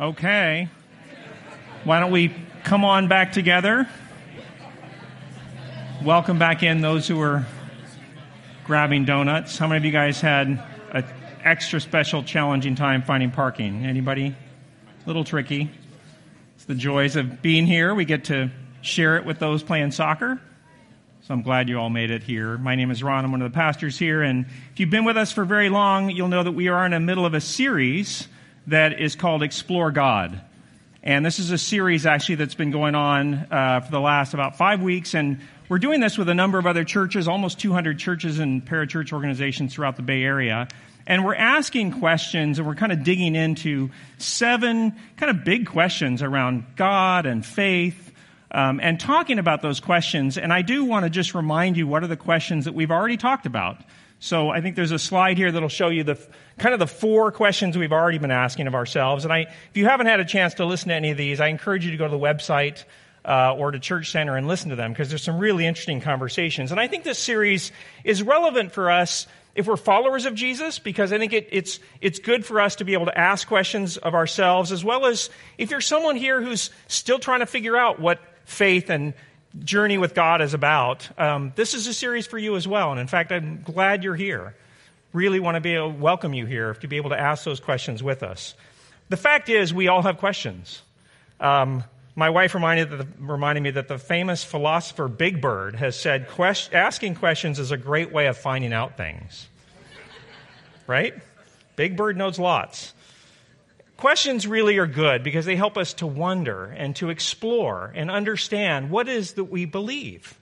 Okay. Why don't we come on back together? Welcome back in those who are grabbing donuts. How many of you guys had an extra special challenging time finding parking? Anybody? A little tricky. It's the joys of being here. We get to share it with those playing soccer. So I'm glad you all made it here. My name is Ron. I'm one of the pastors here. And if you've been with us for very long, you'll know that we are in the middle of a series that is called Explore God. And this is a series actually that's been going on uh, for the last about five weeks. And we're doing this with a number of other churches, almost 200 churches and parachurch organizations throughout the Bay Area. And we're asking questions and we're kind of digging into seven kind of big questions around God and faith um, and talking about those questions. And I do want to just remind you what are the questions that we've already talked about. So I think there's a slide here that'll show you the kind of the four questions we've already been asking of ourselves. And I, if you haven't had a chance to listen to any of these, I encourage you to go to the website uh, or to Church Center and listen to them because there's some really interesting conversations. And I think this series is relevant for us if we're followers of Jesus because I think it, it's it's good for us to be able to ask questions of ourselves as well as if you're someone here who's still trying to figure out what faith and journey with God is about, um, this is a series for you as well. And in fact, I'm glad you're here. Really want to be able to welcome you here to be able to ask those questions with us. The fact is, we all have questions. Um, my wife reminded, the, reminded, me that the famous philosopher Big Bird has said quest, asking questions is a great way of finding out things. right? Big Bird knows lots. Questions really are good because they help us to wonder and to explore and understand what is that we believe.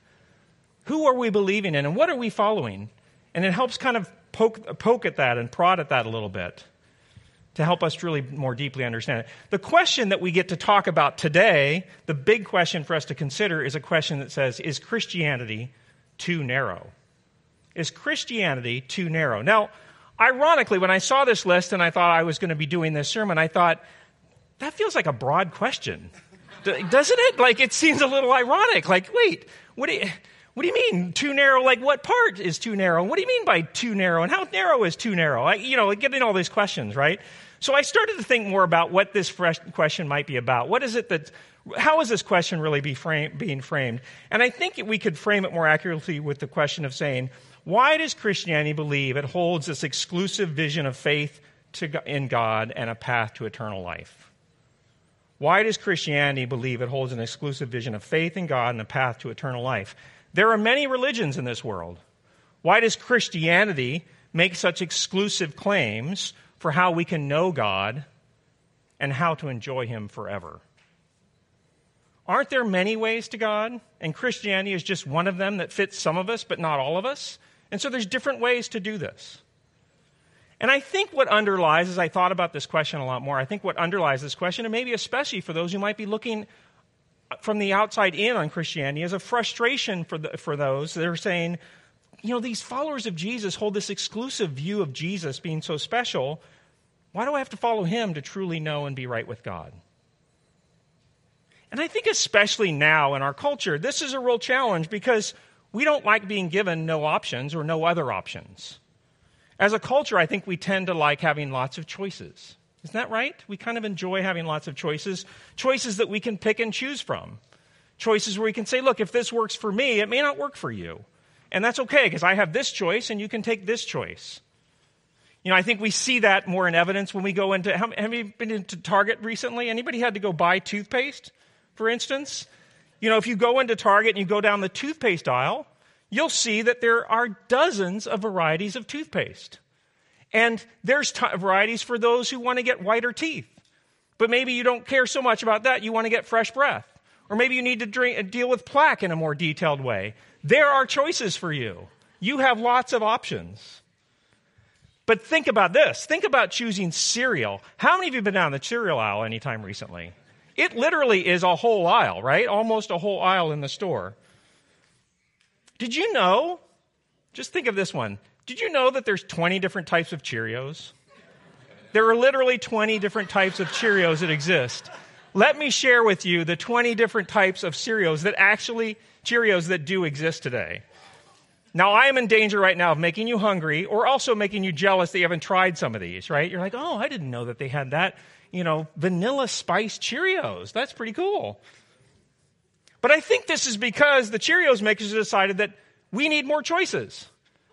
Who are we believing in and what are we following? And it helps kind of poke, poke at that and prod at that a little bit to help us really more deeply understand it. The question that we get to talk about today, the big question for us to consider, is a question that says Is Christianity too narrow? Is Christianity too narrow? Now, ironically, when I saw this list and I thought I was going to be doing this sermon, I thought, that feels like a broad question. Doesn't it? Like, it seems a little ironic. Like, wait, what do you. What do you mean too narrow? Like what part is too narrow? What do you mean by too narrow? And how narrow is too narrow? I, you know, getting all these questions, right? So I started to think more about what this question might be about. What is it that, how is this question really be frame, being framed? And I think we could frame it more accurately with the question of saying, why does Christianity believe it holds this exclusive vision of faith to, in God and a path to eternal life? Why does Christianity believe it holds an exclusive vision of faith in God and a path to eternal life? There are many religions in this world. Why does Christianity make such exclusive claims for how we can know God and how to enjoy Him forever? Aren't there many ways to God? And Christianity is just one of them that fits some of us, but not all of us. And so there's different ways to do this. And I think what underlies, as I thought about this question a lot more, I think what underlies this question, and maybe especially for those who might be looking from the outside in on Christianity, is a frustration for, the, for those that are saying, you know, these followers of Jesus hold this exclusive view of Jesus being so special. Why do I have to follow him to truly know and be right with God? And I think, especially now in our culture, this is a real challenge because we don't like being given no options or no other options. As a culture, I think we tend to like having lots of choices. Isn't that right? We kind of enjoy having lots of choices, choices that we can pick and choose from. Choices where we can say, look, if this works for me, it may not work for you. And that's okay because I have this choice and you can take this choice. You know, I think we see that more in evidence when we go into. Have you been into Target recently? Anybody had to go buy toothpaste, for instance? You know, if you go into Target and you go down the toothpaste aisle, you'll see that there are dozens of varieties of toothpaste. And there's t- varieties for those who want to get whiter teeth. But maybe you don't care so much about that, you want to get fresh breath. Or maybe you need to drink, uh, deal with plaque in a more detailed way. There are choices for you. You have lots of options. But think about this. Think about choosing cereal. How many of you have been down the cereal aisle anytime recently? It literally is a whole aisle, right? Almost a whole aisle in the store. Did you know? Just think of this one. Did you know that there's 20 different types of Cheerios? There are literally 20 different types of Cheerios that exist. Let me share with you the 20 different types of Cheerios that actually Cheerios that do exist today. Now, I am in danger right now of making you hungry or also making you jealous that you haven't tried some of these, right? You're like, oh, I didn't know that they had that you know, vanilla spice Cheerios. That's pretty cool. But I think this is because the Cheerios makers decided that we need more choices.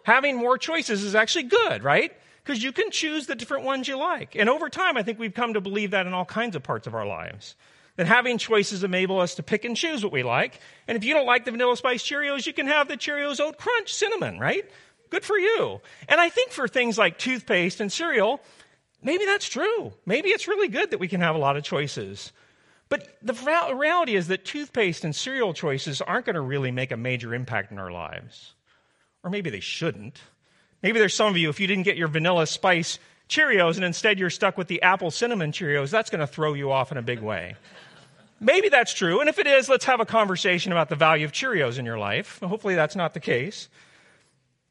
Having more choices is actually good, right? Because you can choose the different ones you like. And over time, I think we've come to believe that in all kinds of parts of our lives. That having choices enable us to pick and choose what we like. And if you don't like the vanilla spice Cheerios, you can have the Cheerios Oat Crunch Cinnamon, right? Good for you. And I think for things like toothpaste and cereal, maybe that's true. Maybe it's really good that we can have a lot of choices. But the reality is that toothpaste and cereal choices aren't going to really make a major impact in our lives. Or maybe they shouldn't. Maybe there's some of you, if you didn't get your vanilla spice Cheerios and instead you're stuck with the apple cinnamon Cheerios, that's going to throw you off in a big way. Maybe that's true. And if it is, let's have a conversation about the value of Cheerios in your life. Hopefully that's not the case.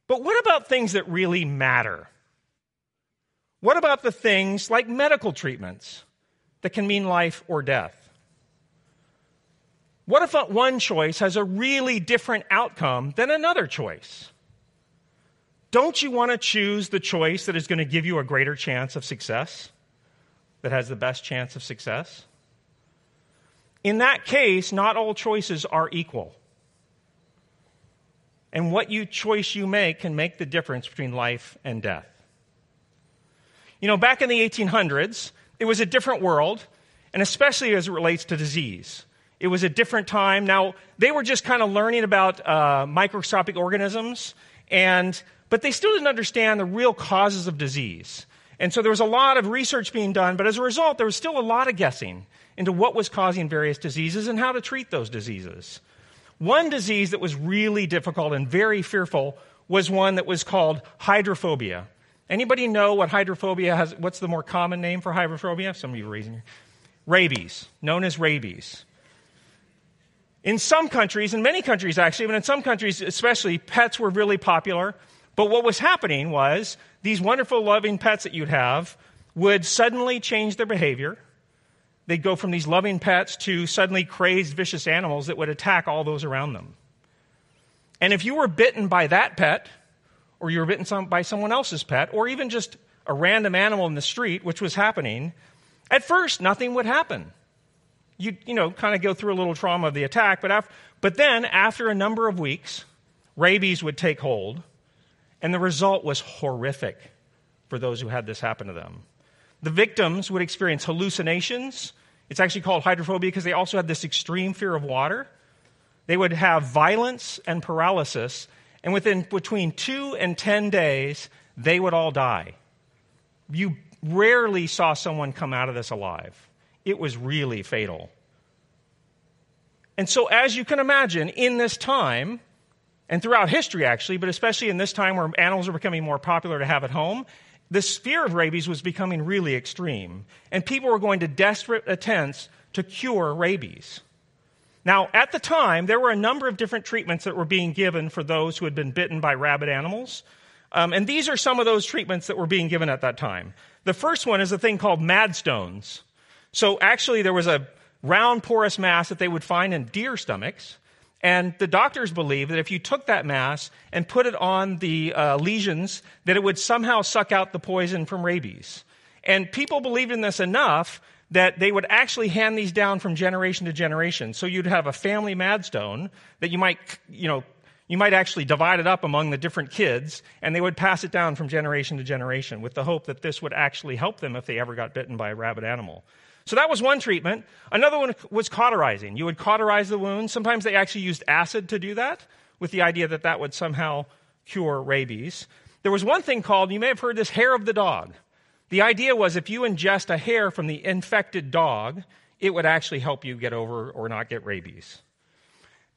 But what about things that really matter? What about the things like medical treatments that can mean life or death? What if one choice has a really different outcome than another choice? Don't you want to choose the choice that is going to give you a greater chance of success? That has the best chance of success? In that case, not all choices are equal. And what you choice you make can make the difference between life and death. You know, back in the 1800s, it was a different world, and especially as it relates to disease. It was a different time. Now, they were just kind of learning about uh, microscopic organisms, and, but they still didn't understand the real causes of disease. And so there was a lot of research being done, but as a result, there was still a lot of guessing into what was causing various diseases and how to treat those diseases. One disease that was really difficult and very fearful was one that was called hydrophobia. Anybody know what hydrophobia has? What's the more common name for hydrophobia? Some of you are raising your rabies, known as rabies. In some countries, in many countries actually, but in some countries especially, pets were really popular. But what was happening was these wonderful, loving pets that you'd have would suddenly change their behavior. They'd go from these loving pets to suddenly crazed, vicious animals that would attack all those around them. And if you were bitten by that pet, or you were bitten some, by someone else's pet, or even just a random animal in the street, which was happening, at first nothing would happen you you know kind of go through a little trauma of the attack, but after, but then after a number of weeks, rabies would take hold, and the result was horrific for those who had this happen to them. The victims would experience hallucinations. It's actually called hydrophobia because they also had this extreme fear of water. They would have violence and paralysis, and within between two and ten days, they would all die. You rarely saw someone come out of this alive it was really fatal. And so, as you can imagine, in this time, and throughout history actually, but especially in this time where animals are becoming more popular to have at home, this fear of rabies was becoming really extreme. And people were going to desperate attempts to cure rabies. Now, at the time, there were a number of different treatments that were being given for those who had been bitten by rabid animals. Um, and these are some of those treatments that were being given at that time. The first one is a thing called Madstones. So actually, there was a round porous mass that they would find in deer stomachs. And the doctors believed that if you took that mass and put it on the uh, lesions, that it would somehow suck out the poison from rabies. And people believed in this enough that they would actually hand these down from generation to generation. So you'd have a family madstone that you might, you know, you might actually divide it up among the different kids, and they would pass it down from generation to generation with the hope that this would actually help them if they ever got bitten by a rabid animal. So that was one treatment. Another one was cauterizing. You would cauterize the wound. Sometimes they actually used acid to do that with the idea that that would somehow cure rabies. There was one thing called, you may have heard this, hair of the dog. The idea was if you ingest a hair from the infected dog, it would actually help you get over or not get rabies.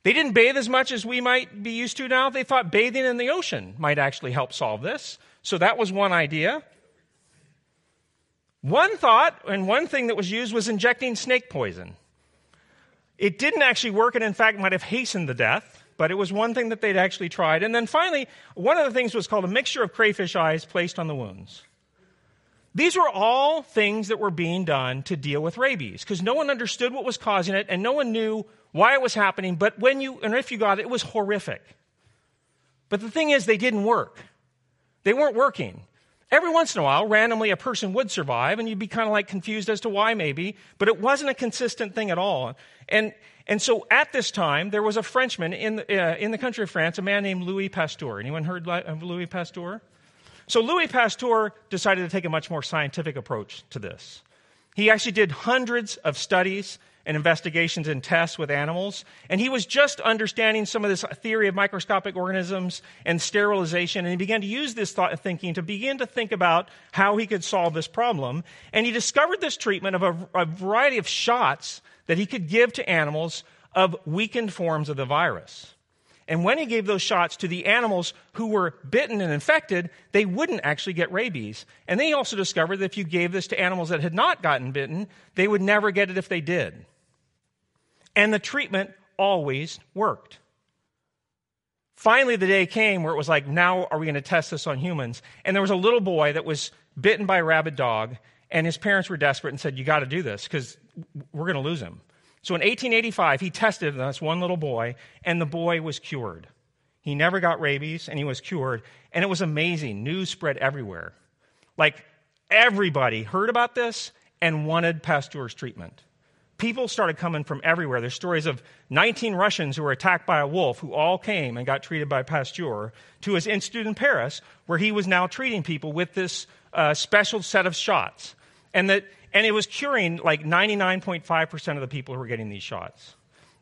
They didn't bathe as much as we might be used to now. They thought bathing in the ocean might actually help solve this. So that was one idea. One thought and one thing that was used was injecting snake poison. It didn't actually work, and in fact might have hastened the death, but it was one thing that they'd actually tried. And then finally, one of the things was called a mixture of crayfish eyes placed on the wounds. These were all things that were being done to deal with rabies because no one understood what was causing it and no one knew why it was happening. But when you, and if you got it, it was horrific. But the thing is, they didn't work. They weren't working. Every once in a while, randomly, a person would survive, and you'd be kind of like confused as to why, maybe, but it wasn't a consistent thing at all. And, and so at this time, there was a Frenchman in the, uh, in the country of France, a man named Louis Pasteur. Anyone heard of Louis Pasteur? So Louis Pasteur decided to take a much more scientific approach to this. He actually did hundreds of studies and investigations and tests with animals. And he was just understanding some of this theory of microscopic organisms and sterilization. And he began to use this thought thinking to begin to think about how he could solve this problem. And he discovered this treatment of a, a variety of shots that he could give to animals of weakened forms of the virus. And when he gave those shots to the animals who were bitten and infected, they wouldn't actually get rabies. And they also discovered that if you gave this to animals that had not gotten bitten, they would never get it if they did. And the treatment always worked. Finally, the day came where it was like, now are we going to test this on humans? And there was a little boy that was bitten by a rabid dog, and his parents were desperate and said, You got to do this because we're going to lose him. So in 1885, he tested this one little boy, and the boy was cured. He never got rabies, and he was cured. And it was amazing. News spread everywhere. Like everybody heard about this and wanted Pasteur's treatment people started coming from everywhere. There's stories of 19 Russians who were attacked by a wolf who all came and got treated by Pasteur to his institute in Paris, where he was now treating people with this uh, special set of shots. And, that, and it was curing like 99.5% of the people who were getting these shots.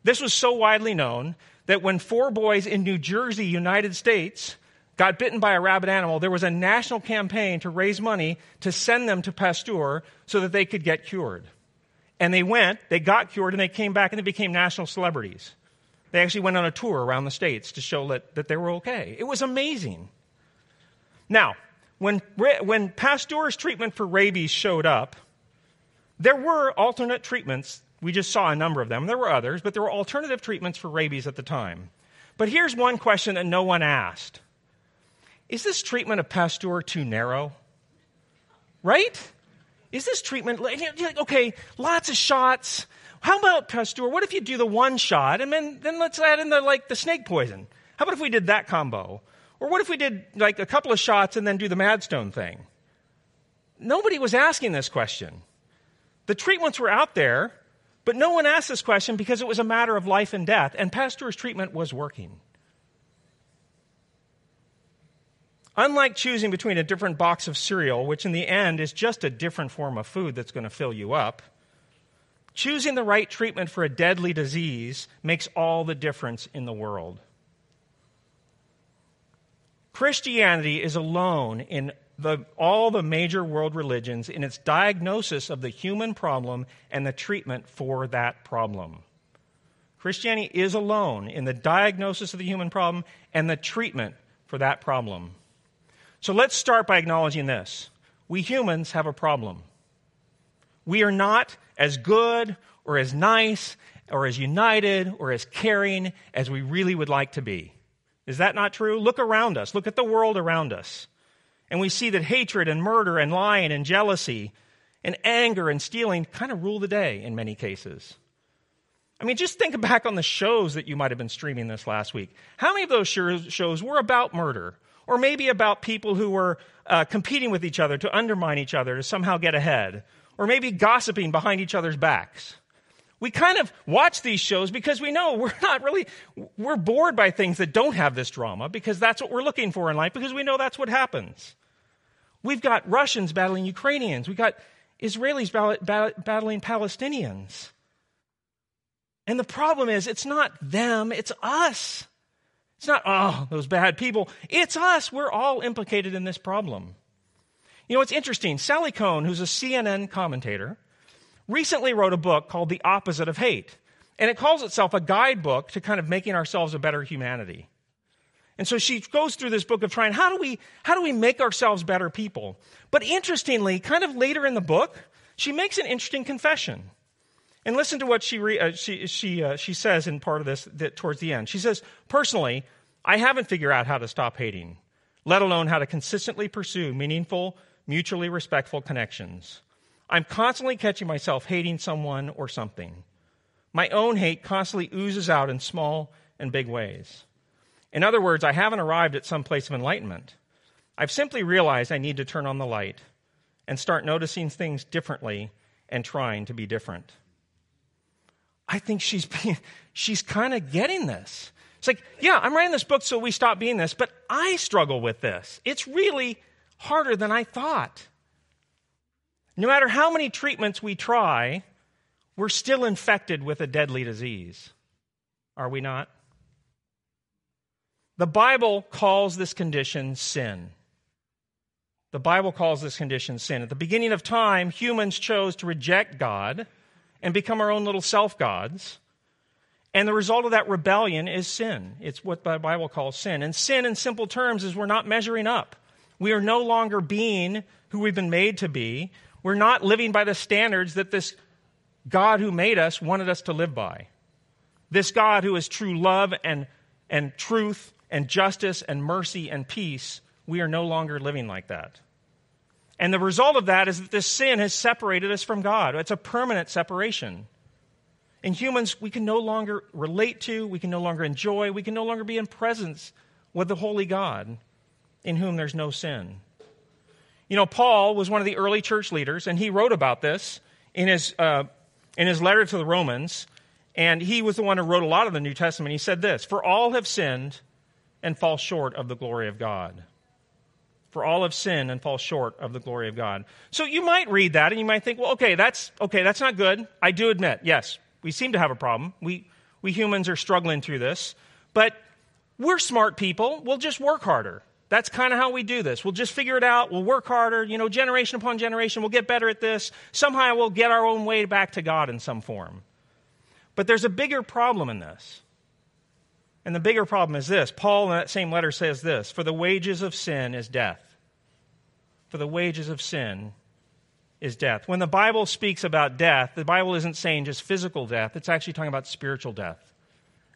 This was so widely known that when four boys in New Jersey, United States, got bitten by a rabid animal, there was a national campaign to raise money to send them to Pasteur so that they could get cured. And they went, they got cured, and they came back and they became national celebrities. They actually went on a tour around the states to show that, that they were okay. It was amazing. Now, when, when Pasteur's treatment for rabies showed up, there were alternate treatments. We just saw a number of them. There were others, but there were alternative treatments for rabies at the time. But here's one question that no one asked Is this treatment of Pasteur too narrow? Right? Is this treatment, like, okay, lots of shots. How about, Pasteur, what if you do the one shot and then, then let's add in the, like, the snake poison? How about if we did that combo? Or what if we did, like, a couple of shots and then do the Madstone thing? Nobody was asking this question. The treatments were out there, but no one asked this question because it was a matter of life and death, and Pasteur's treatment was working. Unlike choosing between a different box of cereal, which in the end is just a different form of food that's going to fill you up, choosing the right treatment for a deadly disease makes all the difference in the world. Christianity is alone in the, all the major world religions in its diagnosis of the human problem and the treatment for that problem. Christianity is alone in the diagnosis of the human problem and the treatment for that problem. So let's start by acknowledging this. We humans have a problem. We are not as good or as nice or as united or as caring as we really would like to be. Is that not true? Look around us. Look at the world around us. And we see that hatred and murder and lying and jealousy and anger and stealing kind of rule the day in many cases. I mean, just think back on the shows that you might have been streaming this last week. How many of those shows were about murder or maybe about people who were uh, competing with each other to undermine each other to somehow get ahead, or maybe gossiping behind each other's backs. We kind of watch these shows because we know we're not really, we're bored by things that don't have this drama because that's what we're looking for in life because we know that's what happens. We've got Russians battling Ukrainians. We've got Israelis battling Palestinians. And the problem is, it's not them, it's us. It's not, oh, those bad people. It's us. We're all implicated in this problem. You know, it's interesting. Sally Kohn, who's a CNN commentator, recently wrote a book called The Opposite of Hate. And it calls itself a guidebook to kind of making ourselves a better humanity. And so she goes through this book of trying, how do we, how do we make ourselves better people? But interestingly, kind of later in the book, she makes an interesting confession. And listen to what she, re, uh, she, she, uh, she says in part of this that, towards the end. She says, Personally, I haven't figured out how to stop hating, let alone how to consistently pursue meaningful, mutually respectful connections. I'm constantly catching myself hating someone or something. My own hate constantly oozes out in small and big ways. In other words, I haven't arrived at some place of enlightenment. I've simply realized I need to turn on the light and start noticing things differently and trying to be different. I think she's she's kind of getting this. It's like, yeah, I'm writing this book so we stop being this, but I struggle with this. It's really harder than I thought. No matter how many treatments we try, we're still infected with a deadly disease. Are we not? The Bible calls this condition sin. The Bible calls this condition sin. At the beginning of time, humans chose to reject God and become our own little self gods. And the result of that rebellion is sin. It's what the Bible calls sin. And sin, in simple terms, is we're not measuring up. We are no longer being who we've been made to be. We're not living by the standards that this God who made us wanted us to live by. This God who is true love and, and truth and justice and mercy and peace, we are no longer living like that. And the result of that is that this sin has separated us from God. It's a permanent separation. In humans, we can no longer relate to, we can no longer enjoy, we can no longer be in presence with the holy God in whom there's no sin. You know, Paul was one of the early church leaders, and he wrote about this in his, uh, in his letter to the Romans. And he was the one who wrote a lot of the New Testament. He said this For all have sinned and fall short of the glory of God. For all have sinned and fall short of the glory of God. So you might read that and you might think, well, okay, that's okay, that's not good. I do admit, yes, we seem to have a problem. We we humans are struggling through this. But we're smart people. We'll just work harder. That's kind of how we do this. We'll just figure it out. We'll work harder, you know, generation upon generation. We'll get better at this. Somehow we'll get our own way back to God in some form. But there's a bigger problem in this. And the bigger problem is this Paul in that same letter says this For the wages of sin is death. For the wages of sin is death. When the Bible speaks about death, the Bible isn't saying just physical death, it's actually talking about spiritual death,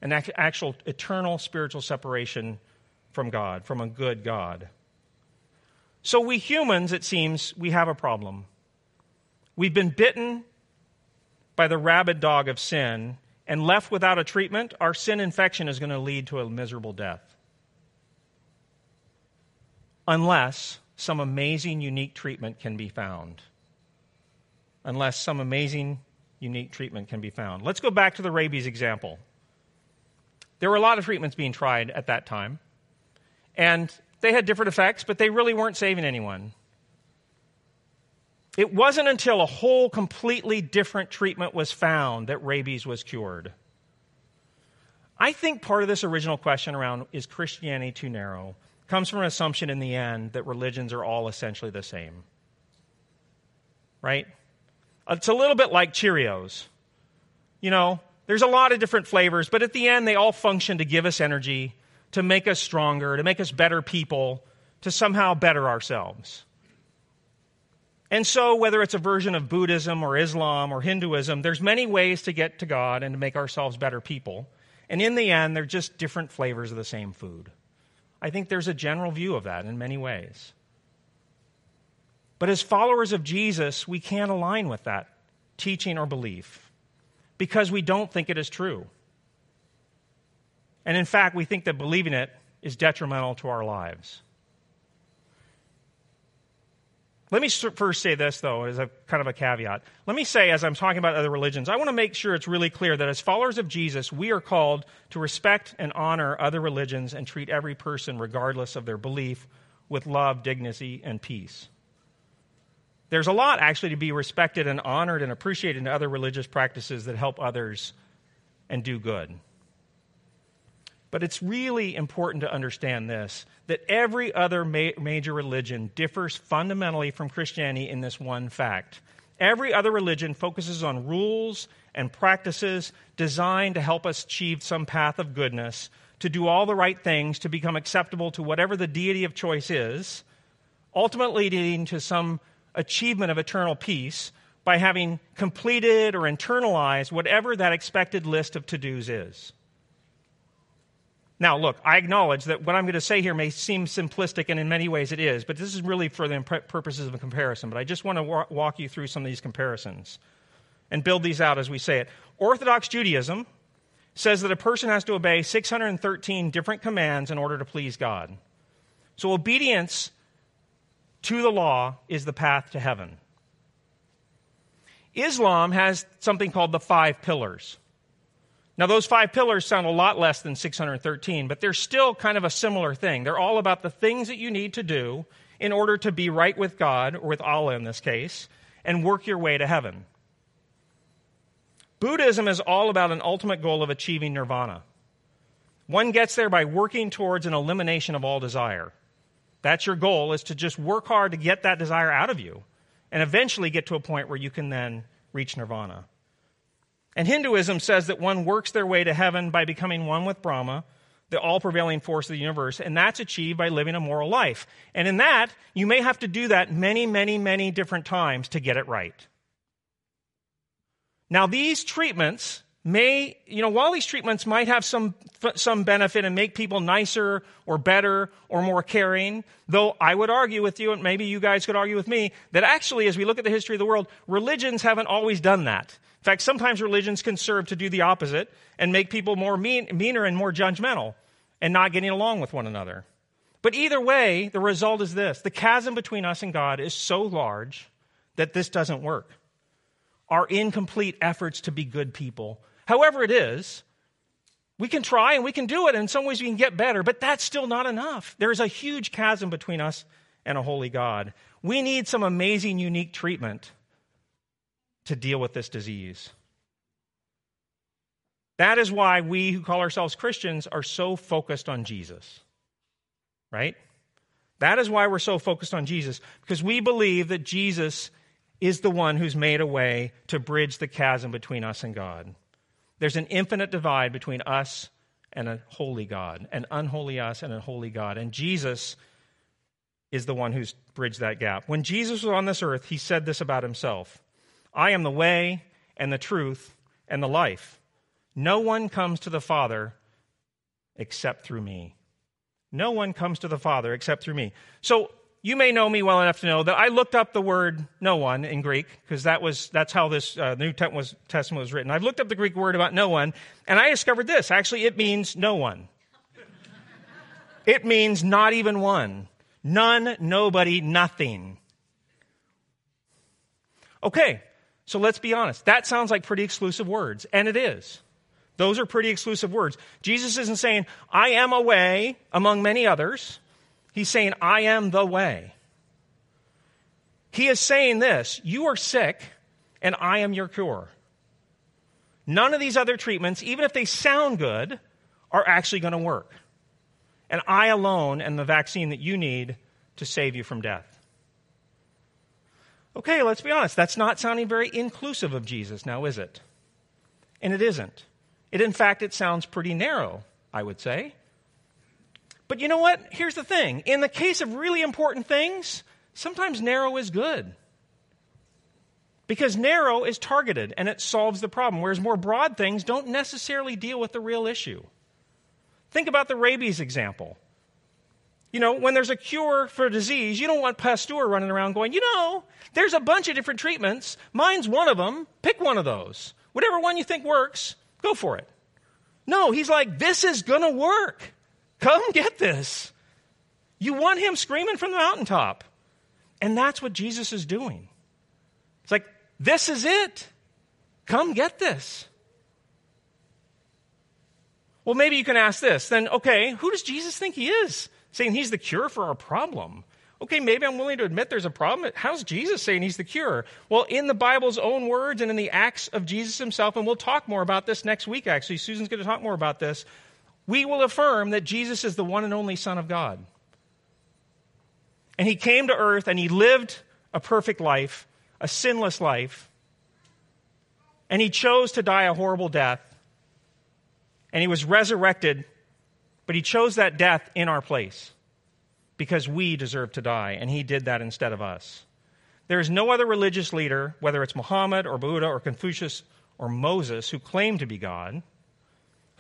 an actual eternal spiritual separation from God, from a good God. So, we humans, it seems, we have a problem. We've been bitten by the rabid dog of sin, and left without a treatment, our sin infection is going to lead to a miserable death. Unless some amazing, unique treatment can be found. Unless some amazing, unique treatment can be found. Let's go back to the rabies example. There were a lot of treatments being tried at that time, and they had different effects, but they really weren't saving anyone. It wasn't until a whole completely different treatment was found that rabies was cured. I think part of this original question around is Christianity too narrow comes from an assumption in the end that religions are all essentially the same. Right? It's a little bit like Cheerios. You know, there's a lot of different flavors, but at the end, they all function to give us energy, to make us stronger, to make us better people, to somehow better ourselves. And so, whether it's a version of Buddhism or Islam or Hinduism, there's many ways to get to God and to make ourselves better people. And in the end, they're just different flavors of the same food. I think there's a general view of that in many ways. But as followers of Jesus, we can't align with that teaching or belief because we don't think it is true. And in fact, we think that believing it is detrimental to our lives. Let me first say this, though, as a kind of a caveat. Let me say, as I'm talking about other religions, I want to make sure it's really clear that as followers of Jesus, we are called to respect and honor other religions and treat every person, regardless of their belief, with love, dignity, and peace. There's a lot, actually, to be respected and honored and appreciated in other religious practices that help others and do good. But it's really important to understand this that every other ma- major religion differs fundamentally from Christianity in this one fact. Every other religion focuses on rules and practices designed to help us achieve some path of goodness, to do all the right things, to become acceptable to whatever the deity of choice is, ultimately leading to some achievement of eternal peace by having completed or internalized whatever that expected list of to dos is. Now, look, I acknowledge that what I'm going to say here may seem simplistic, and in many ways it is, but this is really for the purposes of a comparison. But I just want to walk you through some of these comparisons and build these out as we say it. Orthodox Judaism says that a person has to obey 613 different commands in order to please God. So obedience to the law is the path to heaven. Islam has something called the five pillars. Now, those five pillars sound a lot less than 613, but they're still kind of a similar thing. They're all about the things that you need to do in order to be right with God, or with Allah in this case, and work your way to heaven. Buddhism is all about an ultimate goal of achieving nirvana. One gets there by working towards an elimination of all desire. That's your goal, is to just work hard to get that desire out of you and eventually get to a point where you can then reach nirvana. And Hinduism says that one works their way to heaven by becoming one with Brahma, the all prevailing force of the universe, and that's achieved by living a moral life. And in that, you may have to do that many, many, many different times to get it right. Now, these treatments may, you know, while these treatments might have some, some benefit and make people nicer or better or more caring, though I would argue with you, and maybe you guys could argue with me, that actually, as we look at the history of the world, religions haven't always done that. In fact, sometimes religions can serve to do the opposite and make people more mean, meaner and more judgmental and not getting along with one another. But either way, the result is this the chasm between us and God is so large that this doesn't work. Our incomplete efforts to be good people However, it is, we can try and we can do it. In some ways, we can get better, but that's still not enough. There is a huge chasm between us and a holy God. We need some amazing, unique treatment to deal with this disease. That is why we who call ourselves Christians are so focused on Jesus. Right? That is why we're so focused on Jesus, because we believe that Jesus is the one who's made a way to bridge the chasm between us and God. There's an infinite divide between us and a holy God, an unholy us and a holy God. And Jesus is the one who's bridged that gap. When Jesus was on this earth, he said this about himself I am the way and the truth and the life. No one comes to the Father except through me. No one comes to the Father except through me. So you may know me well enough to know that I looked up the word no one in Greek because that was that's how this uh, New Testament was written. I've looked up the Greek word about no one, and I discovered this. Actually, it means no one. it means not even one, none, nobody, nothing. Okay, so let's be honest. That sounds like pretty exclusive words, and it is. Those are pretty exclusive words. Jesus isn't saying, I am a way among many others. He's saying, I am the way. He is saying this you are sick, and I am your cure. None of these other treatments, even if they sound good, are actually going to work. And I alone am the vaccine that you need to save you from death. Okay, let's be honest. That's not sounding very inclusive of Jesus now, is it? And it isn't. It, in fact, it sounds pretty narrow, I would say. But you know what? Here's the thing in the case of really important things, sometimes narrow is good. Because narrow is targeted and it solves the problem, whereas more broad things don't necessarily deal with the real issue. Think about the rabies example. You know, when there's a cure for a disease, you don't want Pasteur running around going, you know, there's a bunch of different treatments. Mine's one of them. Pick one of those. Whatever one you think works, go for it. No, he's like, this is going to work. Come get this. You want him screaming from the mountaintop. And that's what Jesus is doing. It's like, this is it. Come get this. Well, maybe you can ask this. Then, okay, who does Jesus think he is? Saying he's the cure for our problem. Okay, maybe I'm willing to admit there's a problem. How's Jesus saying he's the cure? Well, in the Bible's own words and in the acts of Jesus himself, and we'll talk more about this next week, actually. Susan's going to talk more about this we will affirm that Jesus is the one and only Son of God. And he came to earth and he lived a perfect life, a sinless life. And he chose to die a horrible death. And he was resurrected, but he chose that death in our place because we deserve to die, and he did that instead of us. There is no other religious leader, whether it's Muhammad or Buddha or Confucius or Moses, who claimed to be God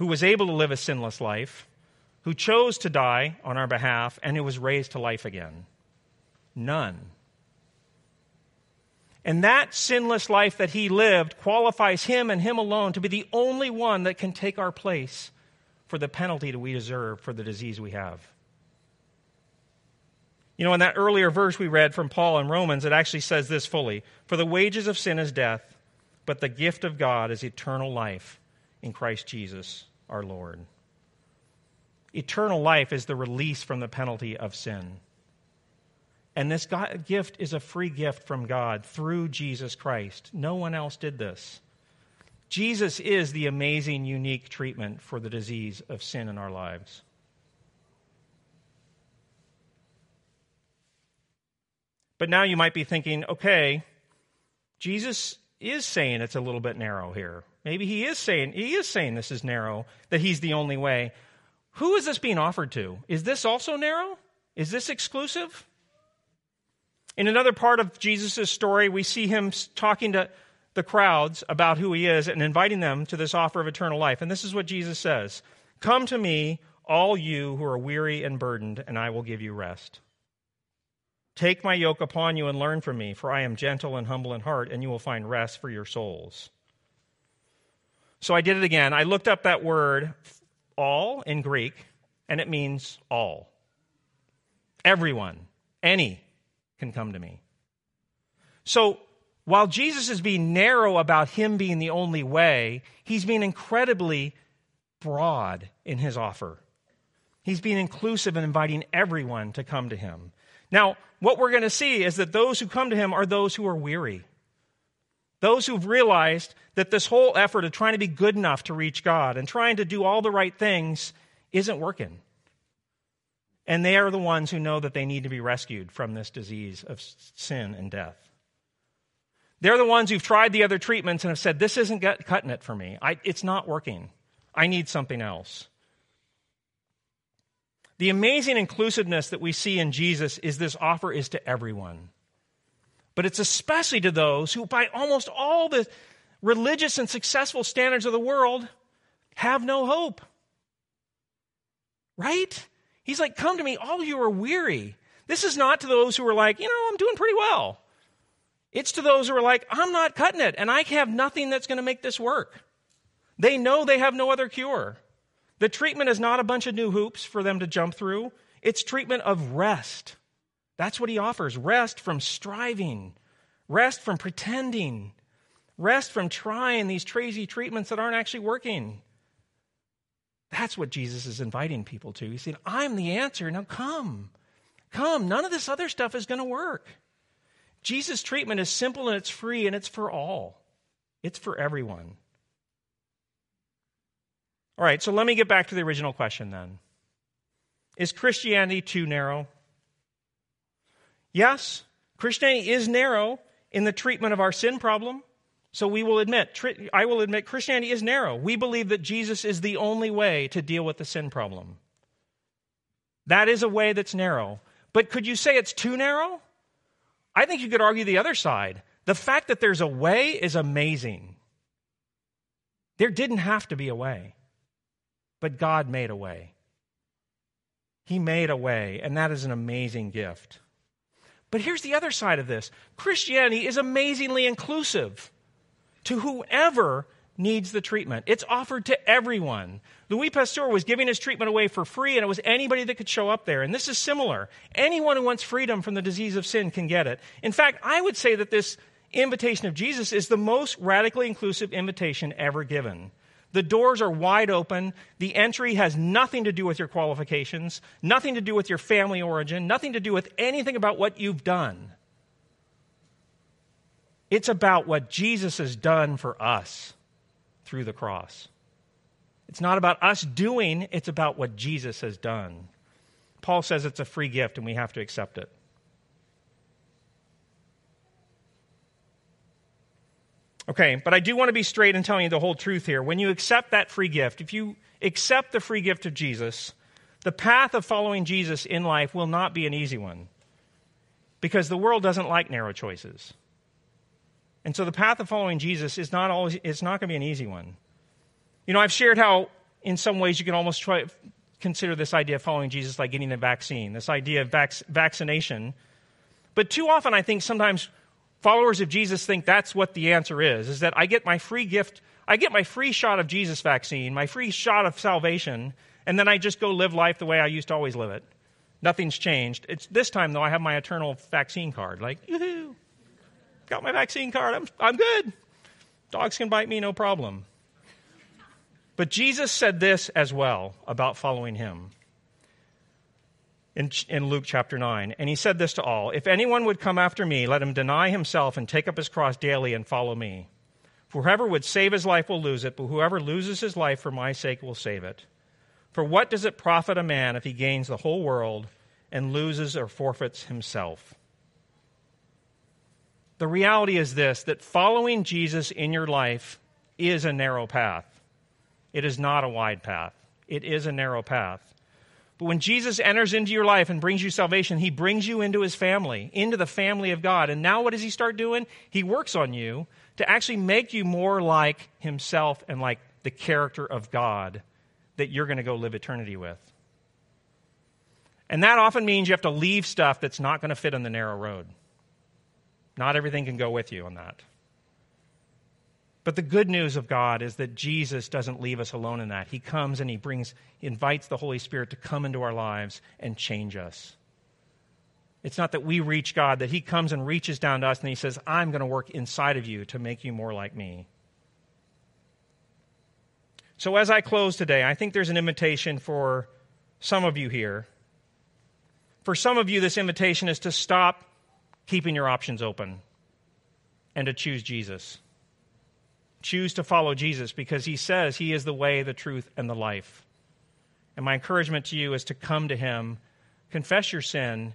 who was able to live a sinless life, who chose to die on our behalf, and who was raised to life again? None. And that sinless life that he lived qualifies him and him alone to be the only one that can take our place for the penalty that we deserve for the disease we have. You know, in that earlier verse we read from Paul in Romans, it actually says this fully For the wages of sin is death, but the gift of God is eternal life in Christ Jesus our Lord. Eternal life is the release from the penalty of sin. And this God, gift is a free gift from God through Jesus Christ. No one else did this. Jesus is the amazing, unique treatment for the disease of sin in our lives. But now you might be thinking, okay, Jesus is saying it's a little bit narrow here. Maybe he is saying he is saying this is narrow, that he's the only way. Who is this being offered to? Is this also narrow? Is this exclusive? In another part of Jesus' story, we see him talking to the crowds about who he is and inviting them to this offer of eternal life. And this is what Jesus says Come to me, all you who are weary and burdened, and I will give you rest. Take my yoke upon you and learn from me, for I am gentle and humble in heart, and you will find rest for your souls. So I did it again. I looked up that word, all, in Greek, and it means all. Everyone, any, can come to me. So while Jesus is being narrow about him being the only way, he's being incredibly broad in his offer. He's being inclusive and inviting everyone to come to him. Now, what we're going to see is that those who come to him are those who are weary. Those who've realized that this whole effort of trying to be good enough to reach God and trying to do all the right things isn't working. And they are the ones who know that they need to be rescued from this disease of sin and death. They're the ones who've tried the other treatments and have said, This isn't cutting it for me. I, it's not working. I need something else. The amazing inclusiveness that we see in Jesus is this offer is to everyone. But it's especially to those who, by almost all the religious and successful standards of the world, have no hope. Right? He's like, Come to me, all you are weary. This is not to those who are like, You know, I'm doing pretty well. It's to those who are like, I'm not cutting it, and I have nothing that's going to make this work. They know they have no other cure. The treatment is not a bunch of new hoops for them to jump through, it's treatment of rest. That's what he offers rest from striving, rest from pretending, rest from trying these crazy treatments that aren't actually working. That's what Jesus is inviting people to. He's saying, I'm the answer. Now come. Come. None of this other stuff is going to work. Jesus' treatment is simple and it's free and it's for all, it's for everyone. All right, so let me get back to the original question then. Is Christianity too narrow? Yes, Christianity is narrow in the treatment of our sin problem. So we will admit, I will admit, Christianity is narrow. We believe that Jesus is the only way to deal with the sin problem. That is a way that's narrow. But could you say it's too narrow? I think you could argue the other side. The fact that there's a way is amazing. There didn't have to be a way, but God made a way. He made a way, and that is an amazing gift. But here's the other side of this Christianity is amazingly inclusive to whoever needs the treatment. It's offered to everyone. Louis Pasteur was giving his treatment away for free, and it was anybody that could show up there. And this is similar. Anyone who wants freedom from the disease of sin can get it. In fact, I would say that this invitation of Jesus is the most radically inclusive invitation ever given. The doors are wide open. The entry has nothing to do with your qualifications, nothing to do with your family origin, nothing to do with anything about what you've done. It's about what Jesus has done for us through the cross. It's not about us doing, it's about what Jesus has done. Paul says it's a free gift and we have to accept it. Okay, but I do want to be straight in telling you the whole truth here. When you accept that free gift, if you accept the free gift of Jesus, the path of following Jesus in life will not be an easy one because the world doesn't like narrow choices. And so the path of following Jesus is not always it's not going to be an easy one. You know, I've shared how in some ways you can almost try consider this idea of following Jesus like getting a vaccine, this idea of vac- vaccination. But too often I think sometimes followers of Jesus think that's what the answer is, is that I get my free gift, I get my free shot of Jesus vaccine, my free shot of salvation, and then I just go live life the way I used to always live it. Nothing's changed. It's this time though I have my eternal vaccine card. Like, yoo got my vaccine card. I'm I'm good. Dogs can bite me, no problem. But Jesus said this as well about following him in, in Luke chapter 9. And he said this to all If anyone would come after me, let him deny himself and take up his cross daily and follow me. For whoever would save his life will lose it, but whoever loses his life for my sake will save it. For what does it profit a man if he gains the whole world and loses or forfeits himself? The reality is this that following Jesus in your life is a narrow path. It is not a wide path. It is a narrow path. But when Jesus enters into your life and brings you salvation, he brings you into his family, into the family of God. And now what does he start doing? He works on you to actually make you more like himself and like the character of God that you're going to go live eternity with. And that often means you have to leave stuff that's not going to fit on the narrow road. Not everything can go with you on that. But the good news of God is that Jesus doesn't leave us alone in that. He comes and he brings, he invites the Holy Spirit to come into our lives and change us. It's not that we reach God, that he comes and reaches down to us and he says, I'm going to work inside of you to make you more like me. So as I close today, I think there's an invitation for some of you here. For some of you, this invitation is to stop keeping your options open and to choose Jesus choose to follow Jesus because he says he is the way, the truth, and the life. And my encouragement to you is to come to him, confess your sin,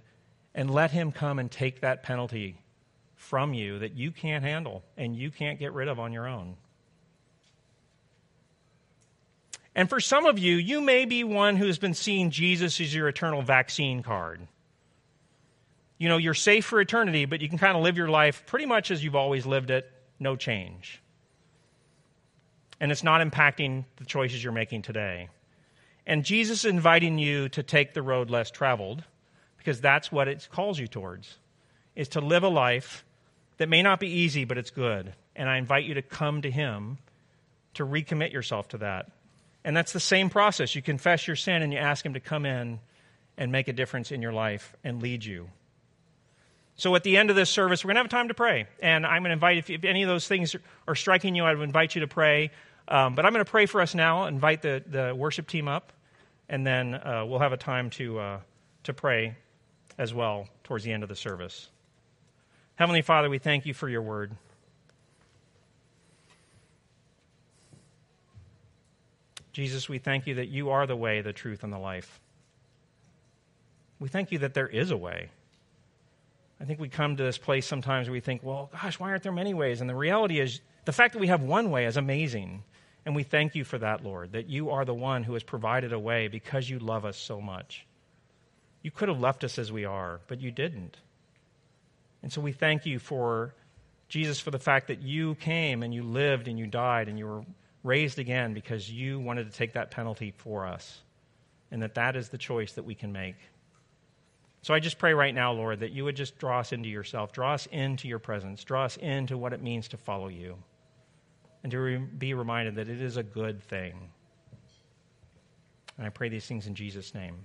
and let him come and take that penalty from you that you can't handle and you can't get rid of on your own. And for some of you, you may be one who's been seeing Jesus as your eternal vaccine card. You know, you're safe for eternity, but you can kind of live your life pretty much as you've always lived it, no change and it's not impacting the choices you're making today. And Jesus is inviting you to take the road less traveled because that's what it calls you towards is to live a life that may not be easy but it's good. And I invite you to come to him to recommit yourself to that. And that's the same process. You confess your sin and you ask him to come in and make a difference in your life and lead you. So at the end of this service, we're going to have time to pray. And I'm going to invite, if, if any of those things are striking you, I would invite you to pray. Um, but I'm going to pray for us now, invite the, the worship team up, and then uh, we'll have a time to, uh, to pray as well towards the end of the service. Heavenly Father, we thank you for your word. Jesus, we thank you that you are the way, the truth, and the life. We thank you that there is a way. I think we come to this place sometimes where we think, well, gosh, why aren't there many ways? And the reality is, the fact that we have one way is amazing. And we thank you for that, Lord, that you are the one who has provided a way because you love us so much. You could have left us as we are, but you didn't. And so we thank you for Jesus for the fact that you came and you lived and you died and you were raised again because you wanted to take that penalty for us. And that that is the choice that we can make. So I just pray right now, Lord, that you would just draw us into yourself, draw us into your presence, draw us into what it means to follow you and to re- be reminded that it is a good thing. And I pray these things in Jesus' name.